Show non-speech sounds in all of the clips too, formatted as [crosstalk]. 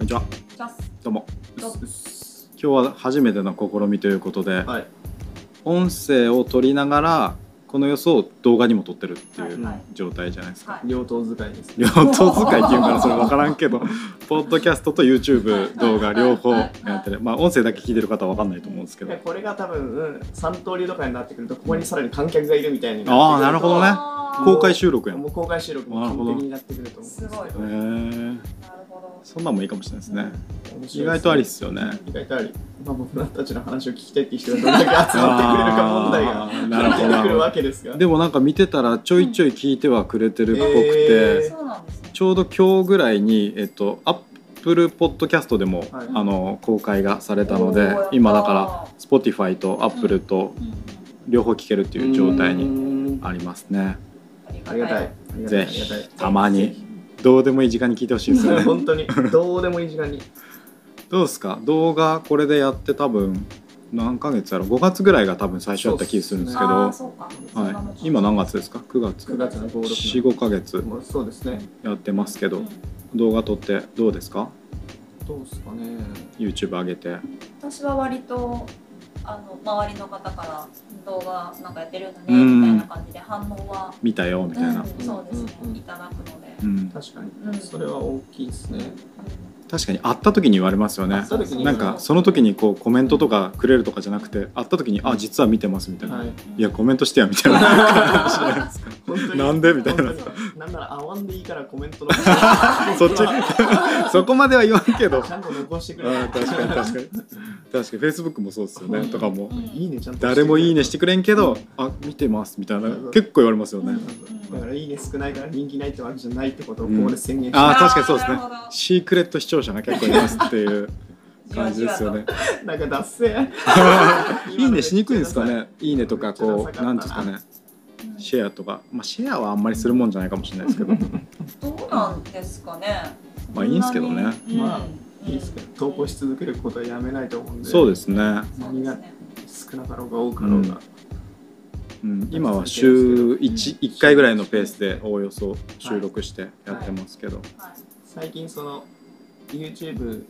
こんにちは。じゃあどうも。今日は初めての試みということで、はい。音声を取りながらこの様子を動画にも撮ってるっていうはいはい状態じゃないですか。はい両党使いです。両党使いっていうからそれ分からんけど、[laughs] ポッドキャストと YouTube 動画両方やってる。まあ音声だけ聞いてる方は分かんないと思うんですけど。これが多分、うん、三刀流とかになってくるとここにさらに観客がいるみたいにあーなるほどねあー公開収録やもう公開収録も完璧になってくると思うんですけどすごいえ。なるほどそんなんもいいかもしれないですね。面白いですね意外とありっすよね。意外とあり。まあ僕らたちの話を聞きたいっていう人がどれだけ集まってくれるか問題があーなるほど出てくるわけですが。でもなんか見てたらちょいちょい聞いてはくれてるっぽくて。ちょうど今日ぐらいに、えっと、アップルポッドキャストでも、はいあの公開がされたので今だから Spotify と Apple とうんうん両方聞けるっていう状態にに。ありますねありがたい。ありがたいぜひたまにどうでもいい時間に聞いてほしいですよね。[laughs] 本当に。どうでもいい時間に。どうですか？動画これでやって多分何ヶ月やろ？5月ぐらいが多分最初やった気するんですけあどーそうか。そんなもんはい、今何月ですか？9月。9月の5、6 45ヶ月。そうですね。やってますけど。うん動画撮ってどうですか？どうですかね。YouTube 上げて。私は割とあの周りの方から動画なんかやってるんだねうん。みたいな感じで反応は、見たよみたいな、うん、そうですね、いただくので、うん、確かに。うん。それは大きいですね。確かに会った時に言われますよね。なんかその時にこうコメントとかくれるとかじゃなくて会った時に「あ実は見てます」みたいな「はい。いやコメントしてや」みたいな。[laughs] なんで？みたいななんなら会わんでいいからコメントの。[laughs] そっち。[laughs] そこまでは言わんけど。ちゃんと残してくれ。うん確かに確かに。確かに。Facebook もそうですよね。とかも。うん。いいねちゃんと。誰もいいねしてくれんけど「あ見てます」みたいな。結構言われますよね。うん。だからいいね少ないから人気ないってわけじゃないってことをここで宣言して、あー確かにそうですね。シークレット視聴者が結構いますっていう [laughs] 感じですよね。なんか脱線。いいねしにくいんですかね。いいねとかこうな。んですかね。うんシェアとか。まあシェアはあんまりするもんじゃないかもしれないですけど。[laughs] どうなんですかね。まあいいんすけどね。まあいいですけど。投稿し続けることはやめないと思うんで。そうですね、そうですね少なかろうが多かろうが、うん、今は週 1, 1回ぐらいのペースでおおよそ収録してやってますけど、はい。最近その YouTube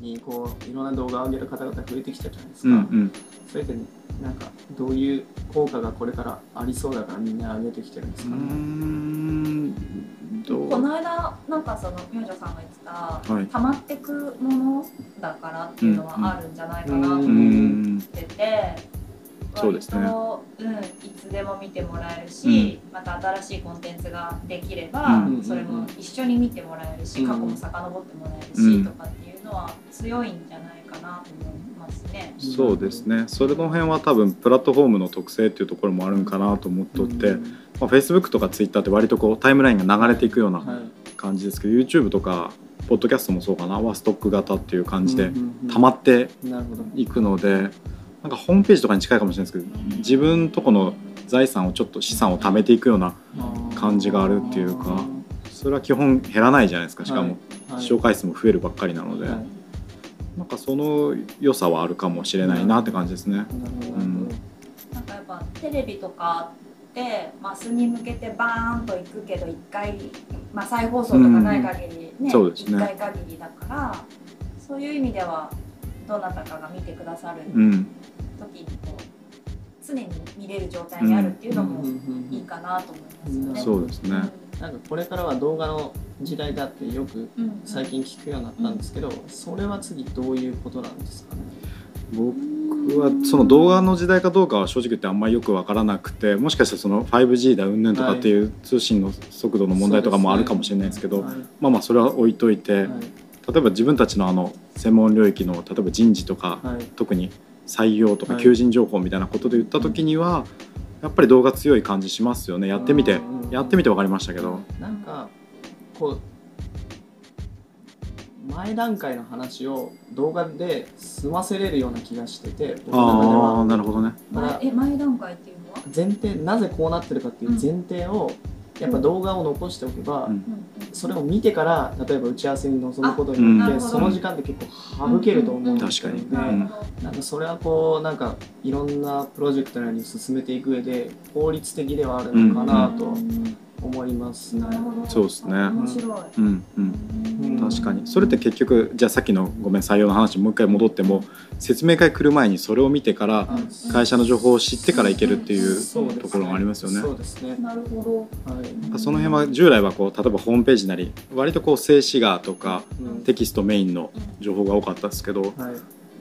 にこういろんな動画を上げる方々増えてきたじゃないですか、うんうん。それってなんかどういう効果がこれからありそうだからみんな上げてきてるんですうーかね、こうの間なんかその明星さんが言ってた、はい。溜まってくものだからっていうのはあるんじゃないかなと思んってて、そうですね。うん、いつでも見てもらえるし、また新しいコンテンツができれば、うん。それも一緒に見てもらえるし、うん。過去も遡ってもらえるし、うん。とかっていうのは強いんじゃないかなと思いますね。そうですね。それの辺は多分プラットフォームの特性っていうところもあるんかなと思っとって、うん。まあ、Facebook とか Twitter って割とこうタイムラインが流れていくようなはい。感じですけど YouTube とかポッドキャストもそうかな。はストック型っていう感じで溜まっていくのでなんかホームページとかに近いかもしれないですけど自分とこの財産をちょっと資産を貯めていくような感じがあるっていうかそれは基本減らないじゃないですか。しかもはい。視聴回数も増えるばっかりなので。はいなんかその良さはあるかもしれないなって感じですね。なるほど。なんかやっぱテレビとかってマスに向けてバーンと行くけど一回、まあ、再放送とかない限りね,、そうですね。一回限りだからそういう意味ではどなたかが見てくださるうん、時にこう常に見れる状態にあるっていうのもうん。うん。うん。いいかなと思いますよね。そうですね。なんかこれからは動画の時代だってよく最近聞くようになったんですけど、それは次どういうことなんですかね？僕はその動画の時代かどうかは正直言ってあんまりよく分からなくてもしかしたらその 5G だうんぬんとかっていう通信の速度の問題とかもあるかもしれないですけどはい。まあまあそれは置いといて、はい。例えば自分たちのあの専門領域の例えば人事とか、はい。特に採用とかはい。求人情報みたいなことで言った時には、やっぱり動画強い感じしますよね。やってみてうんやってみて分かりましたけど。なんかこう前段階の話を動画で済ませれるような気がしてて僕の中でああはなるほどね。前え前段階っていうのは、前提なぜこうなってるかっていう前提を、やっぱ動画を残しておけば、うん。それを見てから例えば打ち合わせに臨むことにあよって、なるほどその時間って結構省けると思うんですよね、確かになん。かそれはこうなんかいろんなプロジェクトなりに。進めていく上で効率的ではあるのかなとうん思いますね。なるほどそうですね。面白い、うんうん。うん。確かに。それって結局じゃあさっきのごめん採用の話にもう一回戻っても説明会来る前にそれを見てから会社の情報を知ってから行けるっていうところがありますよね。そうですね。なるほはい。その辺は従来はこう例えばホームページなり割とこう静止画とかうん。テキストメインのど、情報が多かったですけどはい。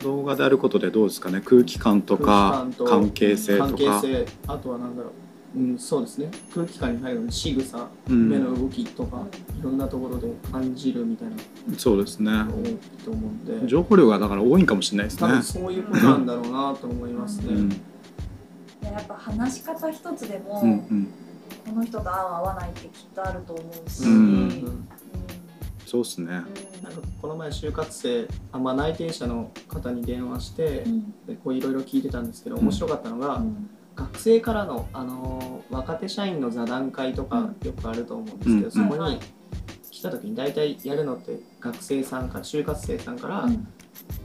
動画であることでどうですかね？空気感とか関係性と関係か。性。あとは何だろううん、そうですね。空気感に入るの仕草、うん。目の動きとかいろんなところで感じるみたいな。そうですね。多いと思うんで。情報量がだから多いんかもしれないですね。多分。そういうことなんだろうなと思いますね、うん。でやっぱ話し方一つでも、うんうん。この人と合う合わないってきっとあると思うし、うん。うん。そうですね。なんかこの前就活生あ、まあ、内定者の方に電話してうん。でこういろいろ聞いてたんですけどうん面白かったのが、うん学生からの、あのー若手社員の座談会とかよくあると思うんですけど、うん。そこに来た時に大体やるのって学生さんから就活生さんからうん。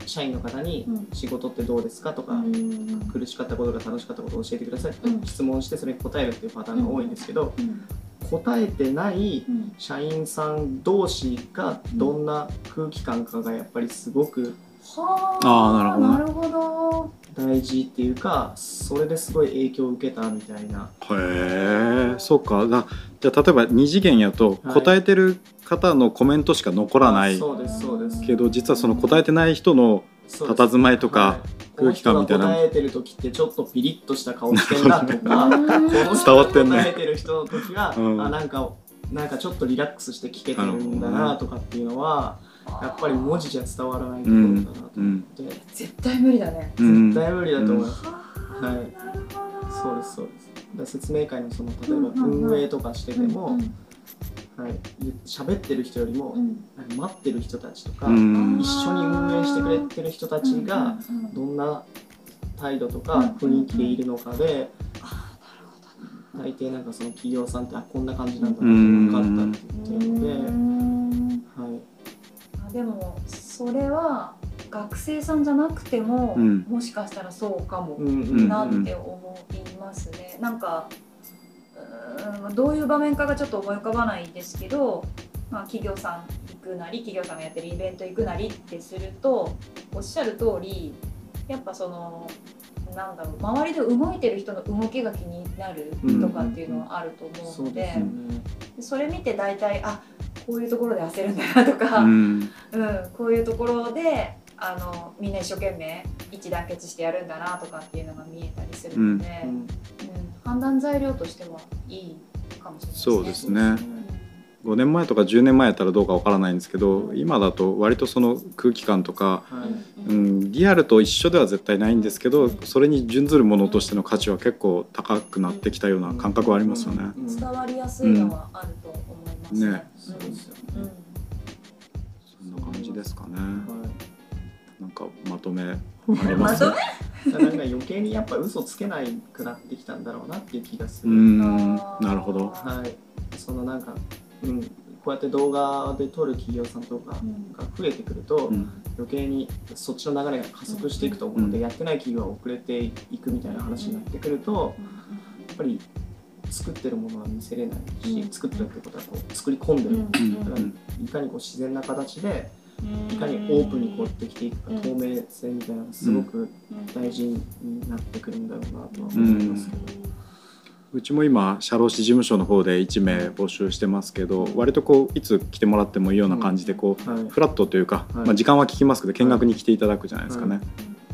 社員の方にうん「仕事ってどうですか?」とか、うん。苦しかったことが楽しかったことを教えてくださいとうん。質問してそれに答えるっていうパターンが多いんですけど、うん。答えてないうん。社員さん同士がどんな空気感かがやっぱりすごくはあーなるほど。なるほ大事っていうかそれですごい影響を受けたみたいな。へえそうか。だじゃあ例えば二次元やとはい。答えてる方のコメントしか残らない。そうですそうです。けど実はその答えてない人の佇まいとかはい。空気感みたいな。答えてる時ってちょっとピリッとした顔してんなとかど。この人伝わってんね。が答えてる人の時は、うん。あなんかなんかちょっとリラックスして聞けてるんだなとかっていうのはやっぱり文字じゃ伝わらないところだなと思って、絶対無理だね。うん。絶対無理だと思います、ははい。そうですそうです。だから説明会のその例えばうんうんうん。運営とかしてても、うんはい、喋ってる人よりも、うん。待ってる人たちとか、うん。一緒に運営してくれてる人たちがうんうんうん。どんな態度とか雰囲気でいるのかで大抵なんかその企業さんってあこんな感じなんだなって分かったって言ってるので、でもそれは学生さんじゃなくても、うんもしかしたらそうかもなって思いますね。なんかうーんどういう場面かがちょっと思い浮かばないですけど、まあ、企業さん行くなり企業さんがやってるイベント行くなりってするとおっしゃる通りやっぱそのなんだろう周りで動いてる人の動きが気になるとかっていうのはあると思うのでそうですよね。それ見て大体あこういうところで焦るんだなとか、うん。うん、こういうところであのみんな一生懸命一致団結してやるんだなとかっていうのが見えたりするので、ううんん判断材料としてはいいかもしれないですね。そうですね5年前とか10年前やったらどうかわからないんですけど今だと割とその空気感とか、はいうん、リアルと一緒では絶対ないんですけどそれに準ずるものとしての価値は結構高くなってきたような感覚はありますよね。うん伝わりやすいのはあると思いますね。ねそうですようんね。そんな感じですかね。はいなんかまとめありうんます [laughs] なんか余計にやっぱ嘘つけないくなってきたんだろうなっていう気がする。うんなるほど。はい。そのなんか、うん、こうやって動画で撮る企業さんとかうん。が増えてくると、うん。余計にそっちの流れが加速していくと思うので、うん。やってない企業は遅れていくみたいな話になってくると、やっぱり作ってるものは見せれないし、うん。作ってるってことはこう作り込んでる、うん。だからいかにこう自然な形でいかにオープンにこうできていくか、うん。透明性みたいなのがすごく大事になってくるんだろうなとは思いますけど。うちも今社労士事務所の方で1名募集してますけど割とこういつ来てもらってもいいような感じでこうはい。フラットというか、はい。まあ、時間は聞きますけど見学に来ていただくじゃないですかね。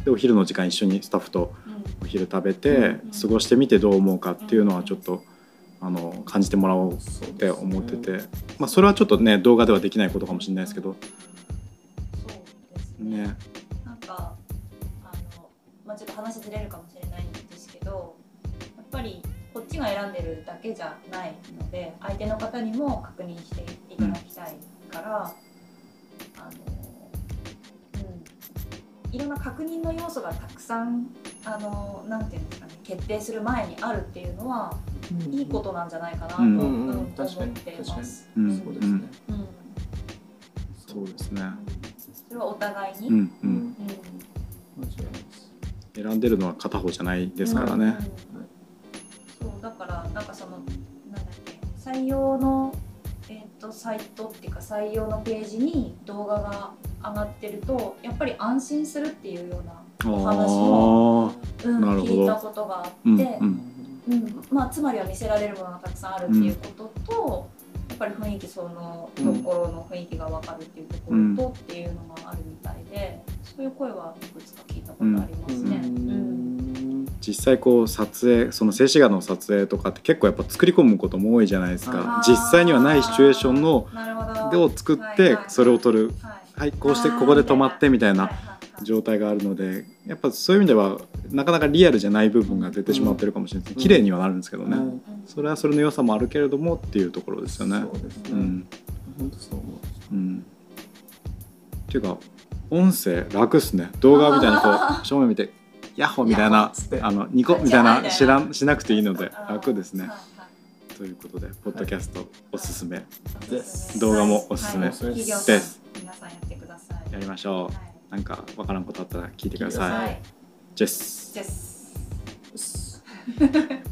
でお昼の時間一緒にスタッフとお昼食べてうん過ごしてみてどう思うかっていうのはちょっとあの感じてもらおうって思ってて、まあ、それはちょっとね動画ではできないことかもしれないですけど。ね。ね。なんかあの、まあ、ちょっと話ずれるかもしれないんですけどやっぱりが選んでるだけじゃないので相手の方にも確認していただきたいから、あのうん、いろんな確認の要素がたくさんあのなんていうんですかね決定する前にあるっていうのは、いいことなんじゃないかなと、うんうんうん。うん確かに。思ってます。うん。そうですね。うん。そうですね、それはお互いに、うんううん。選んでるのは片方じゃないですからね。うんそうん採用の、えー、とサイトっていうか採用のページに動画が上がってるとやっぱり安心するっていうようなお話も、うん、聞いたことがあって、うんうん。うんまあ、つまりは見せられるものがたくさんあるっていうことと、やっぱり雰囲気そのところの雰囲気が分かるっていうところとっていうのがあるみたいで、そういう声はいくつか聞いたことありますね。うん実際こう撮影その静止画の撮影とかって結構やっぱ作り込むことも多いじゃないですか。実際にはないシチュエーションのでど。を作ってそれを撮る。はいはいこうしてここで止まってみたいな状態があるのでやっぱそういう意味ではなかなかリアルじゃない部分が出てしまってるかもしれないです。うん。綺麗にはなるんですけどね。うん。それはそれの良さもあるけれどもっていうところですよね。そうですね、うん。本当そう思う。うん。っていうか音声楽っすね。動画みたいにこう [laughs] 正面見て「ヤッホー」みたいなあのニコみたいな知らんしなくていいので楽ですね。ということでポッドキャストおすすめ。です動画もおすすめです。皆さんやってください。やりましょはい。うなんかわからんことあったら聞いてくださはい。いジェス。ですです [laughs]